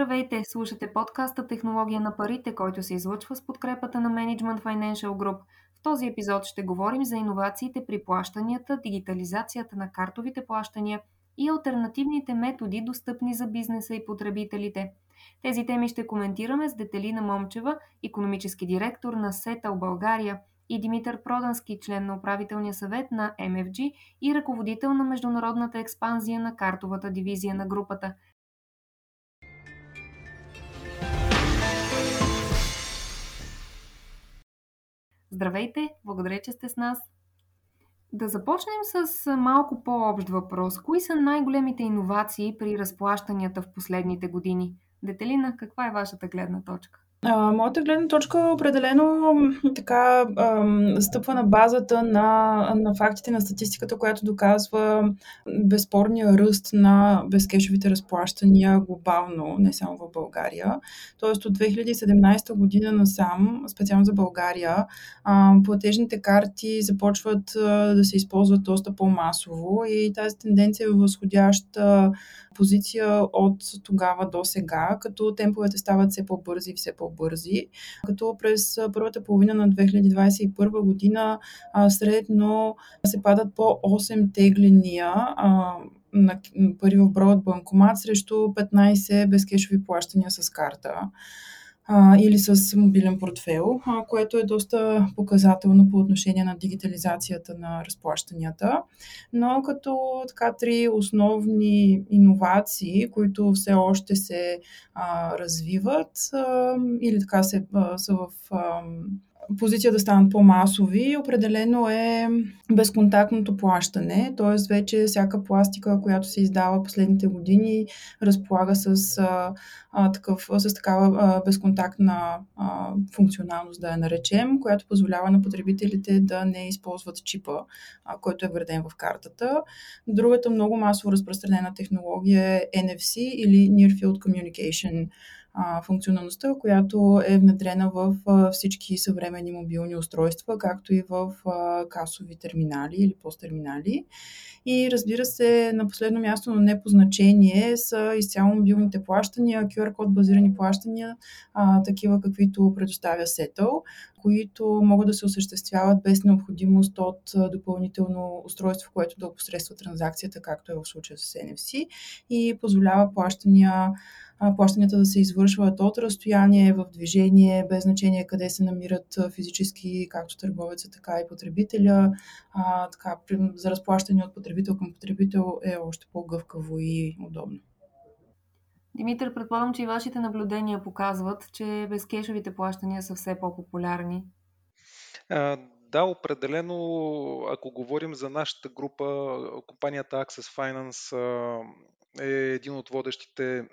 Здравейте! Слушате подкаста Технология на парите, който се излъчва с подкрепата на Management Financial Group. В този епизод ще говорим за иновациите при плащанията, дигитализацията на картовите плащания и альтернативните методи, достъпни за бизнеса и потребителите. Тези теми ще коментираме с Детелина Момчева, економически директор на Сетъл България и Димитър Продански, член на управителния съвет на MFG и ръководител на международната експанзия на картовата дивизия на групата – Здравейте! Благодаря, че сте с нас. Да започнем с малко по-общ въпрос. Кои са най-големите иновации при разплащанията в последните години? Детелина, каква е вашата гледна точка? А, моята гледна точка определено така ам, стъпва на базата на, на фактите на статистиката, която доказва безспорния ръст на безкешовите разплащания глобално, не само в България. Тоест от 2017 година насам, специално за България, а, платежните карти започват а, да се използват доста по-масово и тази тенденция е възходяща позиция от тогава до сега, като темповете стават все по-бързи и все по-бързи. Като през първата половина на 2021 година средно се падат по 8 тегления на пари в брой от банкомат срещу 15 безкешови плащания с карта а, или с мобилен портфел, а, което е доста показателно по отношение на дигитализацията на разплащанията. Но като така три основни иновации, които все още се а, развиват а, или така се, а, са в а, позиция да станат по-масови, определено е безконтактното плащане, т.е. вече всяка пластика, която се издава последните години, разполага с, а, такъв, с такава а, безконтактна а, функционалност, да я наречем, която позволява на потребителите да не използват чипа, а, който е вреден в картата. Другата много масово разпространена технология е NFC или Near Field Communication функционалността, която е внедрена в всички съвременни мобилни устройства, както и в касови терминали или посттерминали. И разбира се, на последно място, но не по значение, са изцяло мобилните плащания, QR-код базирани плащания, такива каквито предоставя Settle, които могат да се осъществяват без необходимост от допълнително устройство, което да опосредства транзакцията, както е в случая с NFC и позволява плащания плащанията да се извършват от разстояние в движение, без значение къде се намират физически, както търговеца, така и потребителя. А, така, за разплащане от потребител към потребител е още по-гъвкаво и удобно. Димитър, предполагам, че и вашите наблюдения показват, че безкешовите плащания са все по-популярни. А, да, определено, ако говорим за нашата група, компанията Access Finance е един от водещите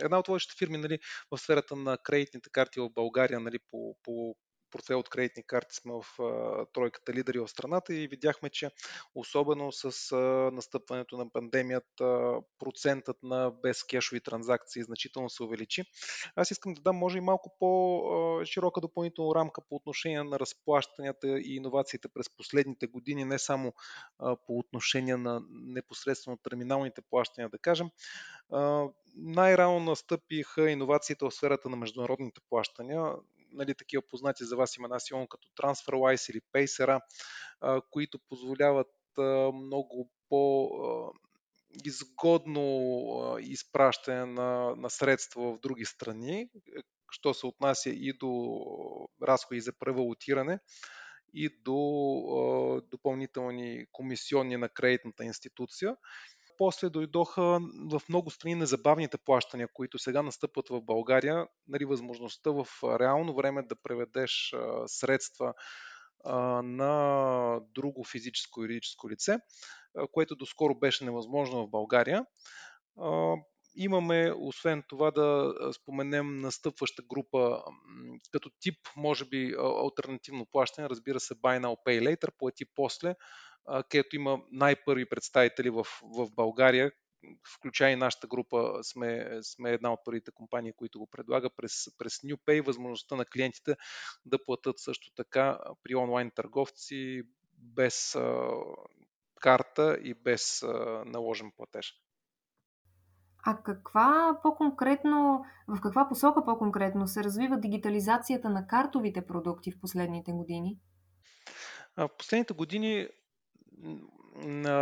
една от водещите фирми нали, в сферата на кредитните карти в България нали, по, по портфел от кредитни карти сме в а, тройката лидери в страната и видяхме, че особено с а, настъпването на пандемията процентът на безкешови транзакции значително се увеличи. Аз искам да дам може и малко по-широка допълнителна рамка по отношение на разплащанията и иновациите през последните години, не само а, по отношение на непосредствено терминалните плащания, да кажем. Най-рано настъпиха иновациите в сферата на международните плащания нали, такива познати за вас имена, силно като TransferWise или Pacer, които позволяват много по изгодно изпращане на, на средства в други страни, що се отнася и до разходи за превалутиране и до допълнителни комисионни на кредитната институция после дойдоха в много страни незабавните плащания, които сега настъпват в България, нали, възможността в реално време да преведеш средства на друго физическо и юридическо лице, което доскоро беше невъзможно в България. Имаме, освен това, да споменем настъпваща група като тип, може би, альтернативно плащане, разбира се, Buy Now Pay Later, плати после, където има най-първи представители в, в България, включая и нашата група, сме, сме една от първите компании, които го предлага през, през NewPay, възможността на клиентите да платят също така при онлайн търговци без а, карта и без а, наложен платеж. А каква по-конкретно, в каква посока по-конкретно се развива дигитализацията на картовите продукти в последните години? В последните години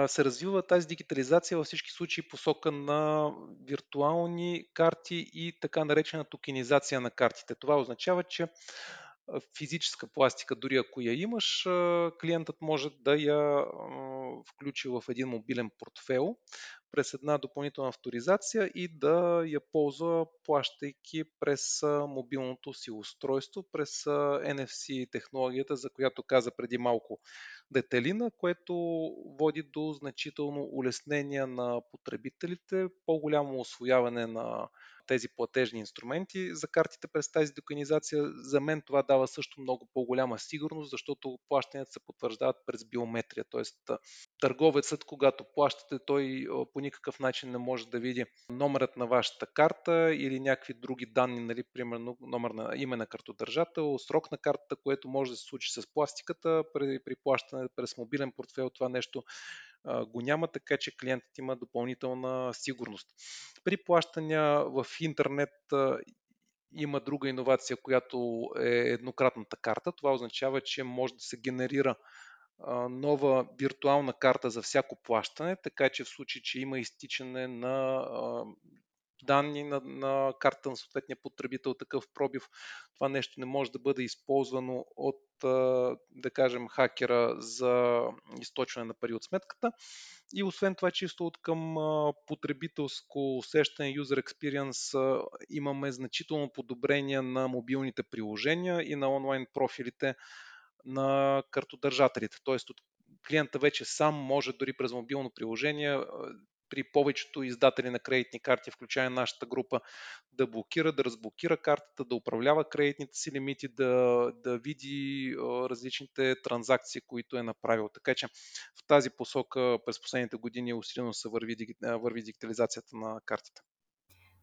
се развива тази дигитализация във всички случаи посока на виртуални карти и така наречена токенизация на картите. Това означава, че физическа пластика, дори ако я имаш, клиентът може да я включи в един мобилен портфел през една допълнителна авторизация и да я ползва, плащайки през мобилното си устройство, през NFC технологията, за която каза преди малко Детелина, което води до значително улеснение на потребителите, по-голямо освояване на тези платежни инструменти за картите през тази доканизация. За мен това дава също много по-голяма сигурност, защото плащанията се потвърждават през биометрия. Тоест, търговецът, когато плащате, той по никакъв начин не може да види номерът на вашата карта или някакви други данни, нали, примерно номер на име на картодържател, срок на картата, което може да се случи с пластиката при, при плащане през мобилен портфел. Това нещо го няма, така че клиентът има допълнителна сигурност. При плащания в интернет има друга иновация, която е еднократната карта. Това означава, че може да се генерира нова виртуална карта за всяко плащане, така че в случай, че има изтичане на данни на, на карта на съответния потребител, такъв пробив, това нещо не може да бъде използвано от, да кажем, хакера за източване на пари от сметката. И освен това, чисто от към потребителско усещане, user experience, имаме значително подобрение на мобилните приложения и на онлайн профилите на картодържателите. Тоест, от клиента вече сам може дори през мобилно приложение при повечето издатели на кредитни карти, включая нашата група, да блокира, да разблокира картата, да управлява кредитните си лимити, да, да види различните транзакции, които е направил. Така че в тази посока през последните години усилено се върви, върви дигитализацията на картите.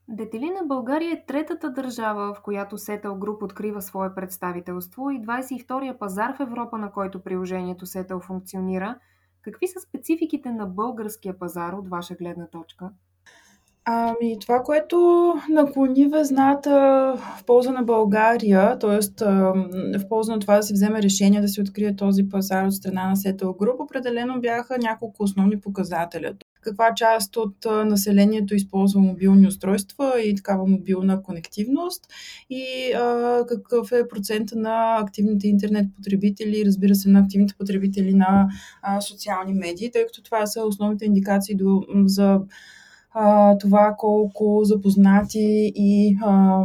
Детелина България е третата държава, в която Сетъл Груп открива свое представителство и 22-я пазар в Европа, на който приложението Сетъл функционира – Какви са спецификите на българския пазар от ваша гледна точка? Ами, това, което наклони везната в полза на България, т.е. в полза на това да се вземе решение да се открие този пазар от страна на Сетъл Груп, определено бяха няколко основни показателя каква част от населението използва мобилни устройства и такава мобилна конективност и а, какъв е процента на активните интернет потребители, разбира се, на активните потребители на а, социални медии, тъй като това са основните индикации до, за а, това колко запознати и а,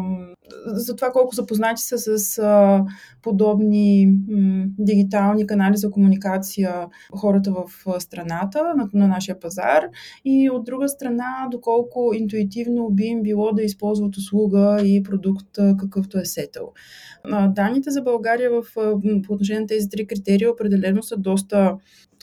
за това колко запознати са с а, подобни м, дигитални канали за комуникация хората в страната, на, на нашия пазар и от друга страна доколко интуитивно би им било да използват услуга и продукт какъвто е сетъл. Данните за България в, по отношение на тези три критерия определено са доста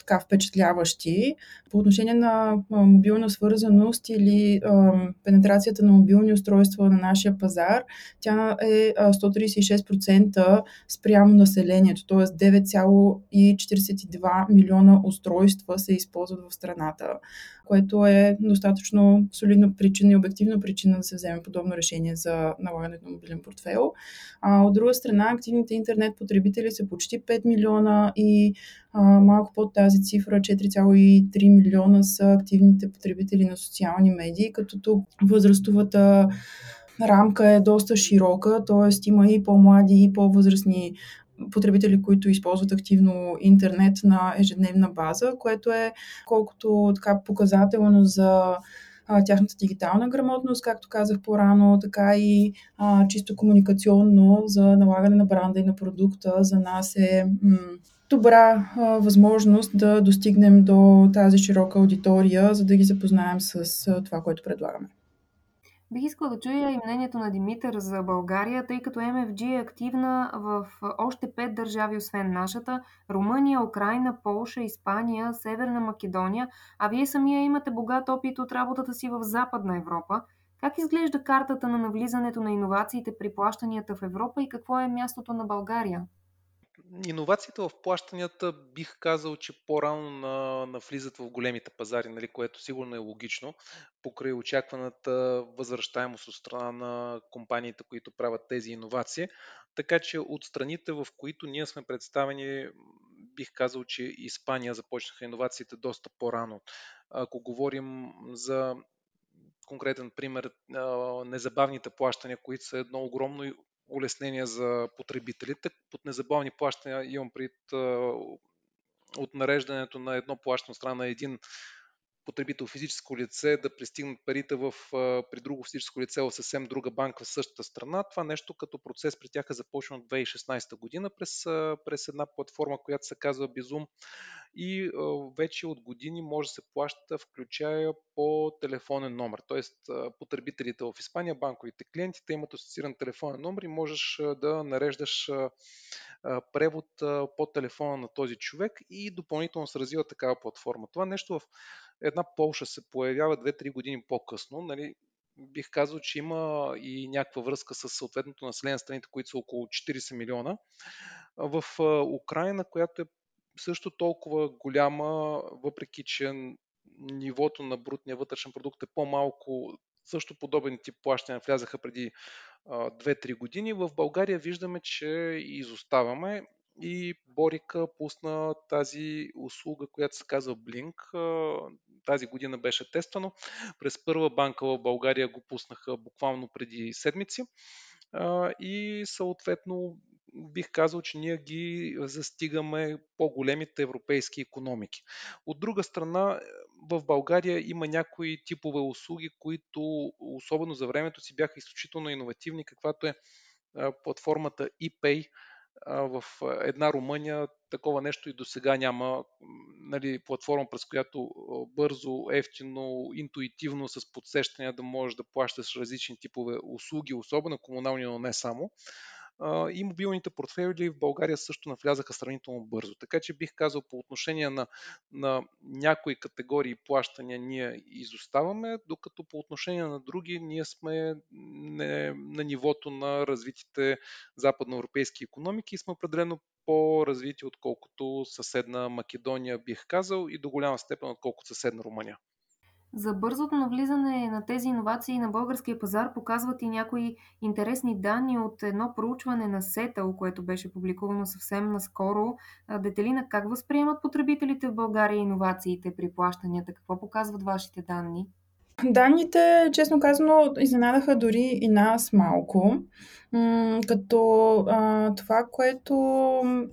така впечатляващи. По отношение на мобилна свързаност или а, пенетрацията на мобилни устройства на нашия пазар, тя е 136% спрямо населението, т.е. 9,42 милиона устройства се използват в страната, което е достатъчно солидна причина и обективна причина да се вземе подобно решение за налагането на мобилен портфел. А, от друга страна, активните интернет потребители са почти 5 милиона и а, малко под тази цифра 4,3 милиона са активните потребители на социални медии, като тук възрастовата рамка е доста широка, т.е. има и по-млади и по-възрастни потребители, които използват активно интернет на ежедневна база, което е колкото така показателно за тяхната дигитална грамотност, както казах по-рано, така и а, чисто комуникационно за налагане на бранда и на продукта за нас е м- добра а, възможност да достигнем до тази широка аудитория, за да ги запознаем с а, това, което предлагаме. Бих искала да чуя и мнението на Димитър за България, тъй като MFG е активна в още пет държави, освен нашата Румъния, Украина, Полша, Испания, Северна Македония, а вие самия имате богат опит от работата си в Западна Европа. Как изглежда картата на навлизането на иновациите при плащанията в Европа и какво е мястото на България? Иновациите в плащанията бих казал, че по-рано на, навлизат в големите пазари, нали, което сигурно е логично, покрай очакваната възвръщаемост от страна на компаниите, които правят тези иновации. Така че от страните, в които ние сме представени, бих казал, че Испания започнаха иновациите доста по-рано. Ако говорим за конкретен пример, незабавните плащания, които са едно огромно улеснение за потребителите. Под незабавни плащания имам пред от нареждането на едно плащане от страна на един потребител физическо лице да пристигнат парите в, при друго физическо лице в съвсем друга банка в същата страна. Това нещо като процес при тях е започнал от 2016 година през, през една платформа, която се казва Bizum и вече от години може да се плаща включая по телефонен номер. Тоест потребителите в Испания, банковите клиенти, те имат асоцииран телефонен номер и можеш да нареждаш превод по телефона на този човек и допълнително се развива такава платформа. Това нещо в една Полша се появява 2-3 години по-късно. Нали, бих казал, че има и някаква връзка с съответното население на страните, които са около 40 милиона. В Украина, която е също толкова голяма, въпреки че нивото на брутния вътрешен продукт е по-малко, също подобен тип плащания влязаха преди 2-3 години. В България виждаме, че изоставаме и Борика пусна тази услуга, която се казва Blink. Тази година беше тествано. През първа банка в България го пуснаха буквално преди седмици и съответно бих казал, че ние ги застигаме по-големите европейски економики. От друга страна, в България има някои типове услуги, които особено за времето си бяха изключително иновативни, каквато е платформата ePay, в една Румъния такова нещо и до сега няма нали, платформа, през която бързо, ефтино, интуитивно, с подсещания да можеш да плащаш различни типове услуги, особено комунални, но не само и мобилните портфели в България също навлязаха сравнително бързо. Така че бих казал по отношение на, на някои категории плащания ние изоставаме, докато по отношение на други ние сме не, на нивото на развитите западноевропейски економики и сме определено по-развити, отколкото съседна Македония, бих казал, и до голяма степен, отколкото съседна Румъния. За бързото навлизане на тези иновации на българския пазар показват и някои интересни данни от едно проучване на Сетъл, което беше публикувано съвсем наскоро. Детелина, как възприемат потребителите в България иновациите при плащанията? Какво показват вашите данни? Данните, честно казано, изненадаха дори и нас малко, като а, това, което м,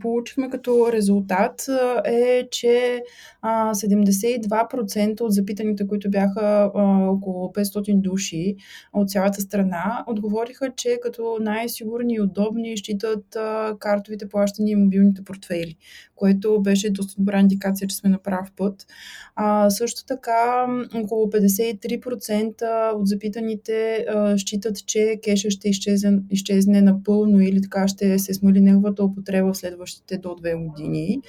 получихме като резултат е, че а, 72% от запитаните, които бяха а, около 500 души от цялата страна, отговориха, че като най-сигурни и удобни считат а, картовите плащания и мобилните портфели, което беше доста добра индикация, че сме на прав път. А, също така, около 53% от запитаните а, считат, че кеша ще изчезне, изчезне напълно или така ще се смали неговата употреба в следващите до 2 години.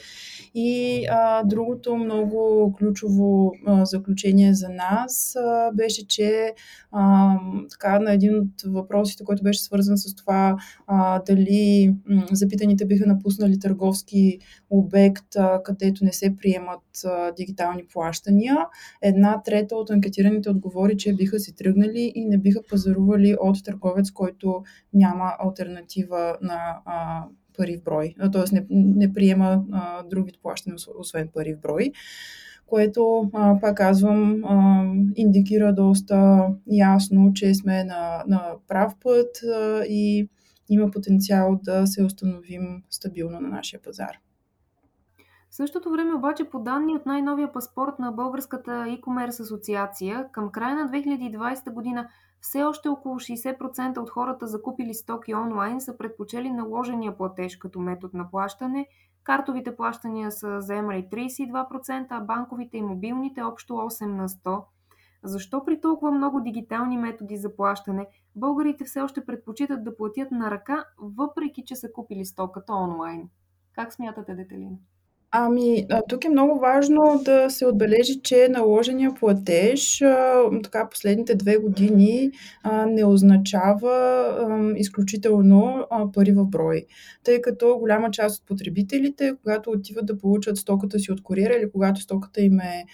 И а, другото много ключово а, заключение за нас а, беше, че а, така, на един от въпросите, който беше свързан с това а, дали м, запитаните биха напуснали търговски обект, а, където не се приемат а, дигитални плащания, една трета от анкетираните отговори, че биха си тръгнали и не биха пазарували от търговец, който няма альтернатива на а, пари в брой, т.е. Не, не приема а, други плащания, освен пари в брой което, а, пак казвам, а, индикира доста ясно, че сме на, на прав път а, и има потенциал да се установим стабилно на нашия пазар. В същото време обаче по данни от най-новия паспорт на Българската e-commerce асоциация, към края на 2020 година все още около 60% от хората закупили стоки онлайн са предпочели наложения платеж като метод на плащане, картовите плащания са заемали 32%, а банковите и мобилните общо 8 на 100%. Защо при толкова много дигитални методи за плащане българите все още предпочитат да платят на ръка, въпреки че са купили стоката онлайн? Как смятате, Детелина? Ами, тук е много важно да се отбележи, че наложения платеж, така последните две години, не означава изключително а, пари в брой. Тъй като голяма част от потребителите, когато отиват да получат стоката си от куриера или когато стоката им е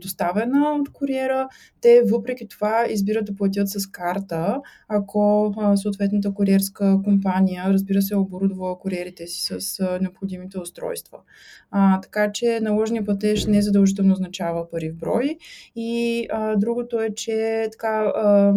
доставена от куриера, те въпреки това избират да платят с карта, ако съответната куриерска компания, разбира се, оборудва куриерите си с необходимите устройства. А, така че наложения платеж не задължително означава пари в брой. И а, другото е, че така а,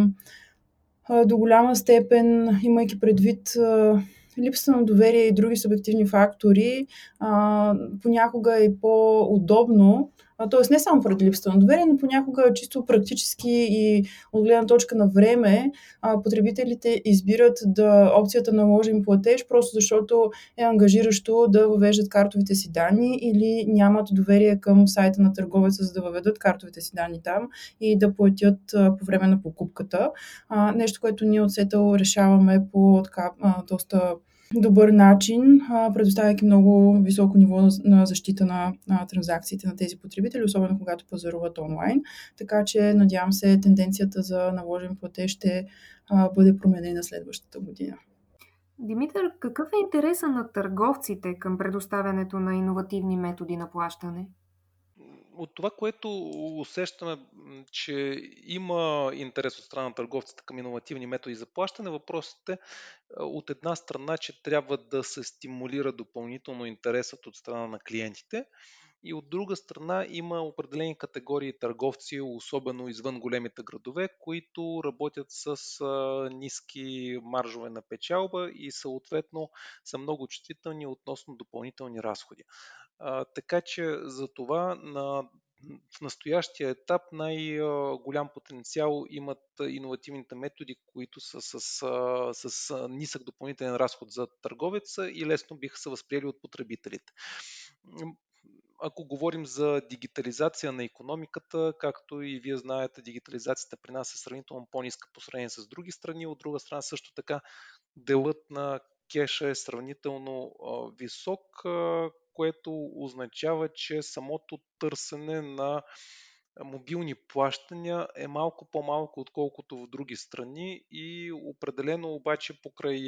а, до голяма степен, имайки предвид а, липсата на доверие и други субективни фактори, а, понякога е по-удобно Тоест не само поради липсата на доверие, но понякога чисто практически и от гледна точка на време потребителите избират да опцията наложим платеж, просто защото е ангажиращо да въвеждат картовите си данни или нямат доверие към сайта на търговеца, за да въведат картовите си данни там и да платят по време на покупката. Нещо, което ние от Сетъл решаваме по така доста добър начин, предоставяйки много високо ниво на защита на, на транзакциите на тези потребители, особено когато пазаруват онлайн. Така че надявам се тенденцията за наложен платеж ще бъде променена следващата година. Димитър, какъв е интереса на търговците към предоставянето на иновативни методи на плащане? От това, което усещаме, че има интерес от страна на търговците към иновативни методи за плащане, въпросът е от една страна, че трябва да се стимулира допълнително интересът от страна на клиентите и от друга страна има определени категории търговци, особено извън големите градове, които работят с ниски маржове на печалба и съответно са много чувствителни относно допълнителни разходи. Така че за това на, в настоящия етап най-голям потенциал имат иновативните методи, които са с, с, с нисък допълнителен разход за търговеца и лесно биха се възприели от потребителите ако говорим за дигитализация на економиката, както и вие знаете, дигитализацията при нас е сравнително по-ниска по сравнение с други страни. От друга страна също така делът на кеша е сравнително висок, което означава, че самото търсене на мобилни плащания е малко по-малко, отколкото в други страни и определено обаче покрай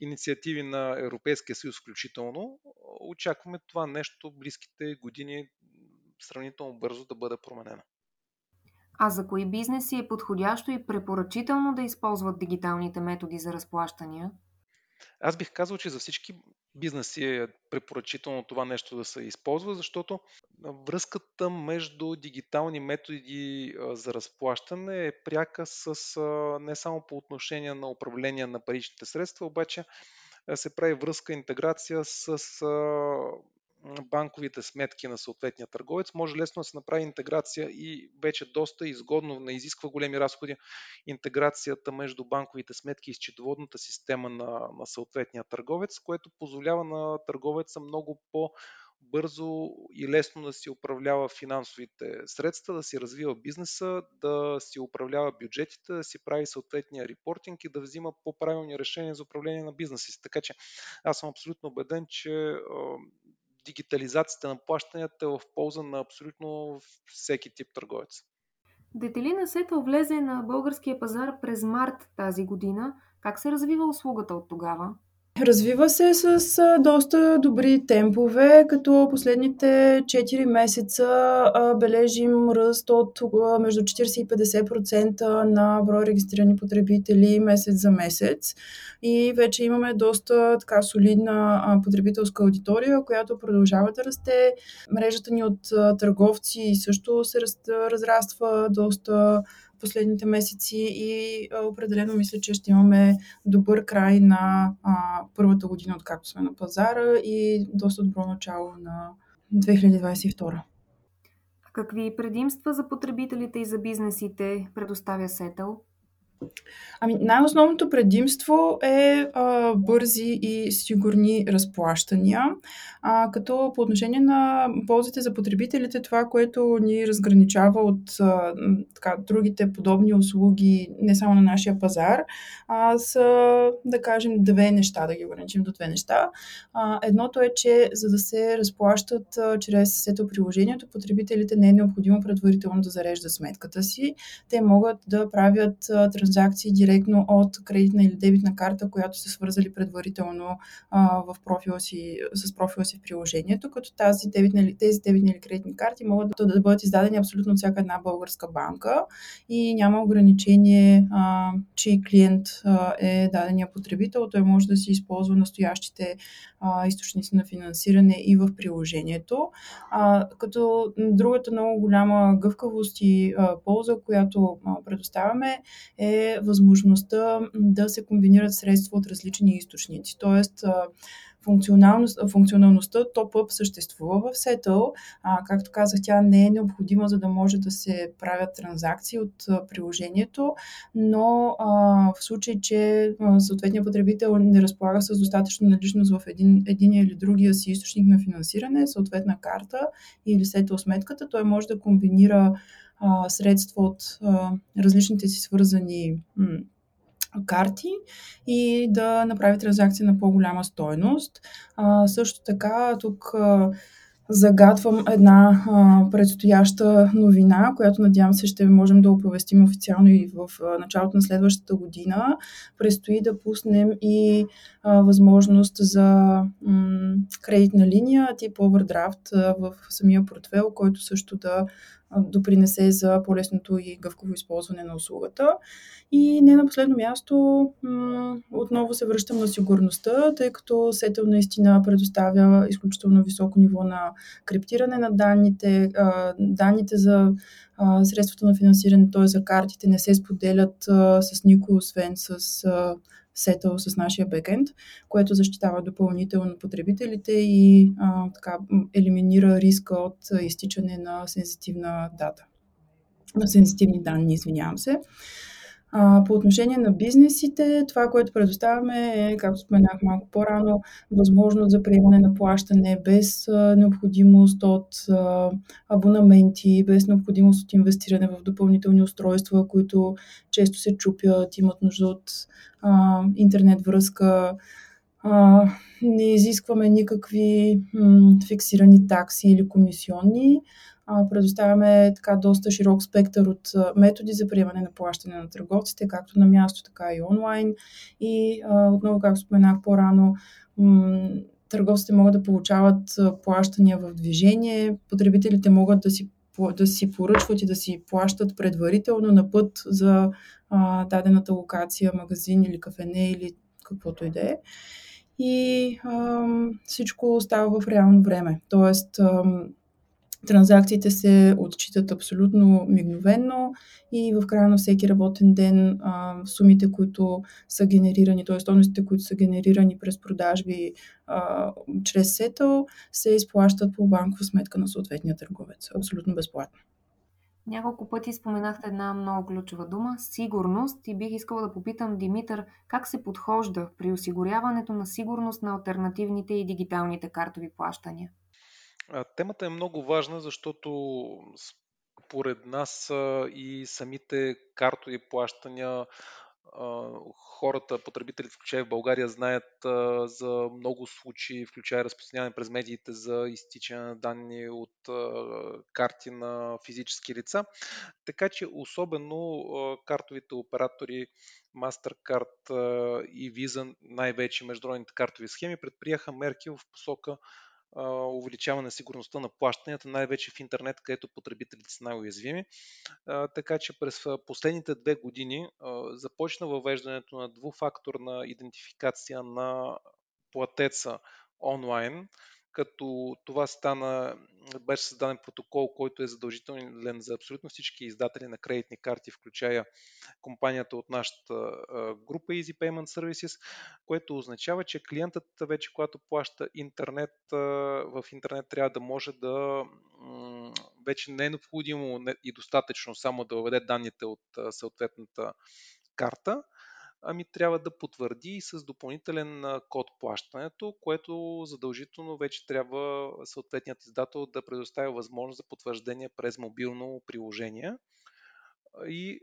инициативи на Европейския съюз включително, очакваме това нещо близките години сравнително бързо да бъде променено. А за кои бизнеси е подходящо и препоръчително да използват дигиталните методи за разплащания? Аз бих казал, че за всички бизнеси е препоръчително това нещо да се използва, защото връзката между дигитални методи за разплащане е пряка с не само по отношение на управление на паричните средства, обаче се прави връзка, интеграция с банковите сметки на съответния търговец, може лесно да се направи интеграция и вече доста изгодно, не изисква големи разходи, интеграцията между банковите сметки и счетоводната система на, на съответния търговец, което позволява на търговеца много по- бързо и лесно да си управлява финансовите средства, да си развива бизнеса, да си управлява бюджетите, да си прави съответния репортинг и да взима по-правилни решения за управление на бизнеса си. Така че аз съм абсолютно убеден, че дигитализацията на плащанията е в полза на абсолютно всеки тип търговец. Детелина Сетъл влезе на българския пазар през март тази година. Как се развива услугата от тогава? Развива се с доста добри темпове, като последните 4 месеца бележим ръст от между 40 и 50% на брой регистрирани потребители месец за месец. И вече имаме доста така солидна потребителска аудитория, която продължава да расте. Мрежата ни от търговци също се разраства доста последните месеци и определено мисля, че ще имаме добър край на а, първата година, откакто сме на пазара и доста добро начало на 2022. Какви предимства за потребителите и за бизнесите предоставя Сетъл? Ами, най-основното предимство е а, бързи и сигурни разплащания, а, като по отношение на ползите за потребителите, това, което ни разграничава от а, така, другите подобни услуги, не само на нашия пазар, а, са, да кажем, две неща, да ги ограничим до две неща. А, едното е, че за да се разплащат а, чрез сето приложението, потребителите не е необходимо предварително да зареждат сметката си. Те могат да правят а, транзакции директно от кредитна или дебитна карта, която са свързали предварително а, в профила си, с профила си в приложението, като тази дебитна, тези дебитни или кредитни карти могат да, да бъдат издадени абсолютно от всяка една българска банка и няма ограничение, а, чий клиент а, е дадения потребител. Той може да си използва настоящите а, източници на финансиране и в приложението. А, като другата много голяма гъвкавост и а, полза, която а, предоставяме е възможността да се комбинират средства от различни източници. Тоест, функционалността TopUp съществува в Settle. А, както казах, тя не е необходима, за да може да се правят транзакции от приложението, но а, в случай, че съответният потребител не разполага с достатъчно наличност в един, един или другия си източник на финансиране, съответна карта или Settle сметката, той може да комбинира а, средства от а, различните си свързани м- карти и да направи транзакция на по-голяма стойност. А, също така, тук а, загадвам една а, предстояща новина, която надявам се ще можем да оповестим официално и в а, началото на следващата година. Предстои да пуснем и а, възможност за м- кредитна линия тип овердрафт в самия портфел, който също да допринесе за по-лесното и гъвково използване на услугата. И не на последно място, отново се връщам на сигурността, тъй като Settle наистина предоставя изключително високо ниво на криптиране на данните. Данните за средствата на финансиране, т.е. за картите, не се споделят с никой, освен с сетъл с нашия бекенд, което защитава допълнително потребителите и а, така, елиминира риска от изтичане на сензитивна дата. На сензитивни данни, извинявам се. По отношение на бизнесите, това, което предоставяме е, както споменах малко по-рано, възможност за приемане на плащане без необходимост от абонаменти, без необходимост от инвестиране в допълнителни устройства, които често се чупят, имат нужда от интернет връзка. Не изискваме никакви фиксирани такси или комисионни предоставяме така доста широк спектър от методи за приемане на плащане на търговците, както на място, така и онлайн. И отново, както споменах по-рано, търговците могат да получават плащания в движение, потребителите могат да си, да си поръчват и да си плащат предварително на път за а, дадената локация, магазин или кафене или каквото и да е. И а, всичко става в реално време. Тоест, а, Транзакциите се отчитат абсолютно мигновенно и в края на всеки работен ден а, сумите, които са генерирани, т.е. стойностите, които са генерирани през продажби а, чрез сетъл, се изплащат по банкова сметка на съответния търговец. Абсолютно безплатно. Няколко пъти споменахте една много ключова дума – сигурност и бих искала да попитам Димитър как се подхожда при осигуряването на сигурност на альтернативните и дигиталните картови плащания. Темата е много важна, защото според нас и самите картови плащания хората, потребителите, включая в България, знаят за много случаи, включая разпространяване през медиите за изтичане на данни от карти на физически лица. Така че особено картовите оператори MasterCard и Visa, най-вече международните картови схеми, предприяха мерки в посока увеличаване на сигурността на плащанията, най-вече в интернет, където потребителите са най-уязвими. Така че през последните две години започна въвеждането на двуфакторна идентификация на платеца онлайн, като това стана, беше създаден протокол, който е задължителен за абсолютно всички издатели на кредитни карти, включая компанията от нашата група Easy Payment Services, което означава, че клиентът вече, когато плаща интернет, в интернет трябва да може да вече не е необходимо и достатъчно само да въведе данните от съответната карта, ами трябва да потвърди с допълнителен код плащането, което задължително вече трябва съответният издател да предоставя възможност за потвърждение през мобилно приложение и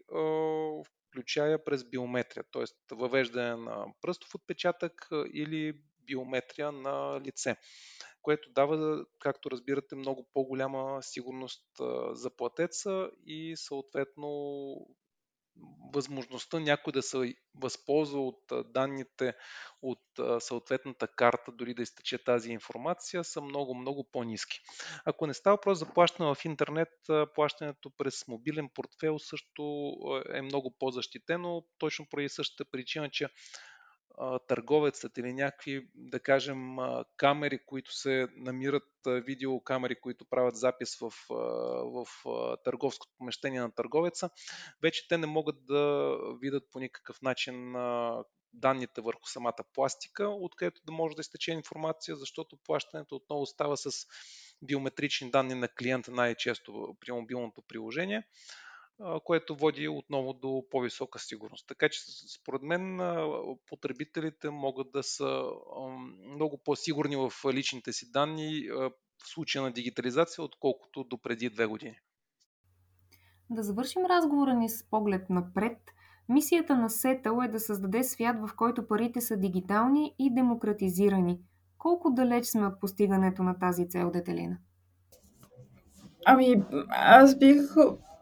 включая през биометрия, т.е. въвеждане на пръстов отпечатък или биометрия на лице, което дава, както разбирате, много по-голяма сигурност за платеца и съответно възможността някой да се възползва от данните от съответната карта, дори да изтече тази информация, са много, много по-низки. Ако не става въпрос за плащане в интернет, плащането през мобилен портфел също е много по-защитено, точно поради същата причина, че търговецът или някакви, да кажем, камери, които се намират, видеокамери, които правят запис в, в търговското помещение на търговеца, вече те не могат да видят по никакъв начин данните върху самата пластика, откъдето да може да изтече информация, защото плащането отново става с биометрични данни на клиента най-често при мобилното приложение което води отново до по-висока сигурност. Така че според мен потребителите могат да са много по-сигурни в личните си данни в случая на дигитализация, отколкото до преди две години. Да завършим разговора ни с поглед напред. Мисията на Сетъл е да създаде свят, в който парите са дигитални и демократизирани. Колко далеч сме от постигането на тази цел, Детелина? Ами, аз бих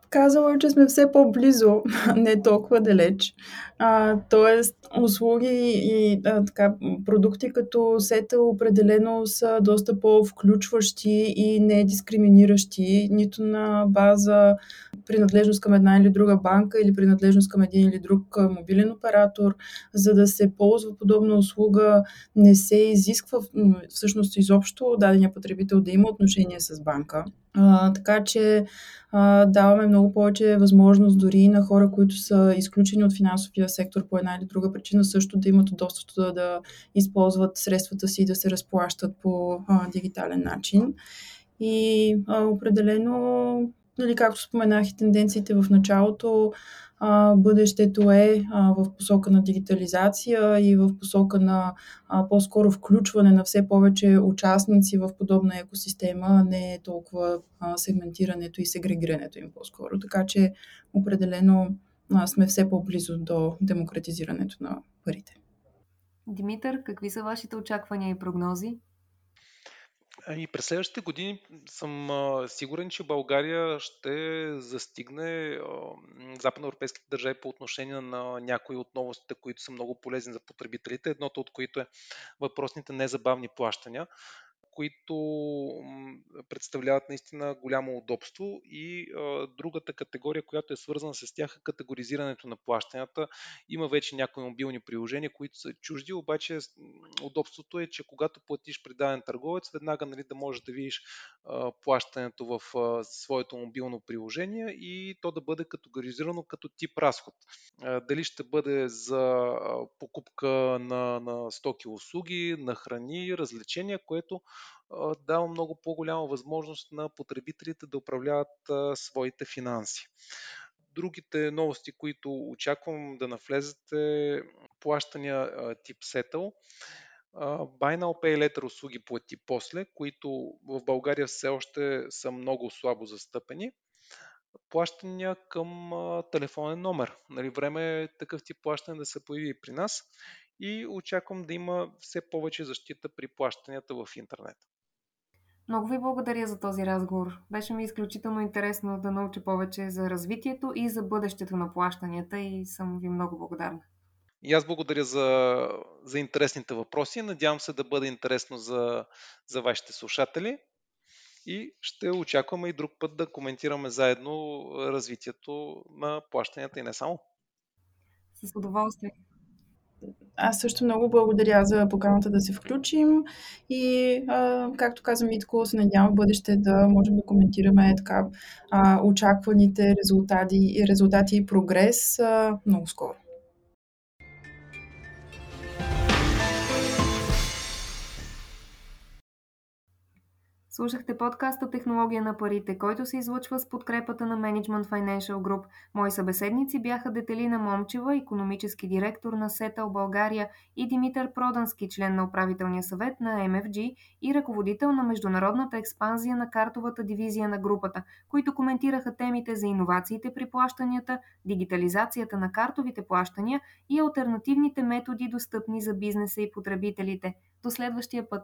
казала, че сме все по-близо, не толкова далеч. А, тоест, услуги и а, така, продукти като сета определено са доста по-включващи и не дискриминиращи, нито на база принадлежност към една или друга банка или принадлежност към един или друг мобилен оператор. За да се ползва подобна услуга, не се изисква всъщност изобщо дадения потребител да има отношение с банка. А, така че а, даваме много повече възможност дори на хора, които са изключени от финансовия сектор по една или друга причина, също да имат удобството да, да използват средствата си и да се разплащат по а, дигитален начин. И а, определено, нали, както споменах и тенденциите в началото, а, бъдещето е а, в посока на дигитализация и в посока на а, по-скоро включване на все повече участници в подобна екосистема, не толкова а, сегментирането и сегрегирането им по-скоро. Така че определено а, сме все по-близо до демократизирането на парите. Димитър, какви са вашите очаквания и прогнози? И през следващите години съм сигурен, че България ще застигне а, западноевропейските държави по отношение на някои от новостите, които са много полезни за потребителите. Едното от които е въпросните незабавни плащания които представляват наистина голямо удобство и другата категория, която е свързана с тях е категоризирането на плащанията. Има вече някои мобилни приложения, които са чужди, обаче удобството е, че когато платиш при даден търговец, веднага нали, да можеш да видиш плащането в своето мобилно приложение и то да бъде категоризирано като тип разход. Дали ще бъде за покупка на, на стоки услуги, на храни, развлечения, което дава много по-голяма възможност на потребителите да управляват своите финанси. Другите новости, които очаквам да навлезат е плащания тип Settle, Buy Now Pay Later услуги плати после, които в България все още са много слабо застъпени. Плащания към телефонен номер. Нали, време е такъв тип плащане да се появи при нас и очаквам да има все повече защита при плащанията в интернет. Много ви благодаря за този разговор. Беше ми изключително интересно да науча повече за развитието и за бъдещето на плащанията и съм ви много благодарна. И аз благодаря за, за интересните въпроси. Надявам се да бъде интересно за, за вашите слушатели. И ще очакваме и друг път да коментираме заедно развитието на плащанията и не само. С удоволствие. Аз също много благодаря за поканата да се включим и, а, както каза Митко, се надявам в бъдеще да можем да коментираме така а, очакваните резултати, резултати и прогрес а, много скоро. Слушахте подкаста Технология на парите, който се излъчва с подкрепата на Management Financial Group. Мои събеседници бяха Детелина Момчева, економически директор на Сетъл България и Димитър Продански, член на управителния съвет на MFG и ръководител на международната експанзия на картовата дивизия на групата, които коментираха темите за иновациите при плащанията, дигитализацията на картовите плащания и альтернативните методи достъпни за бизнеса и потребителите. До следващия път!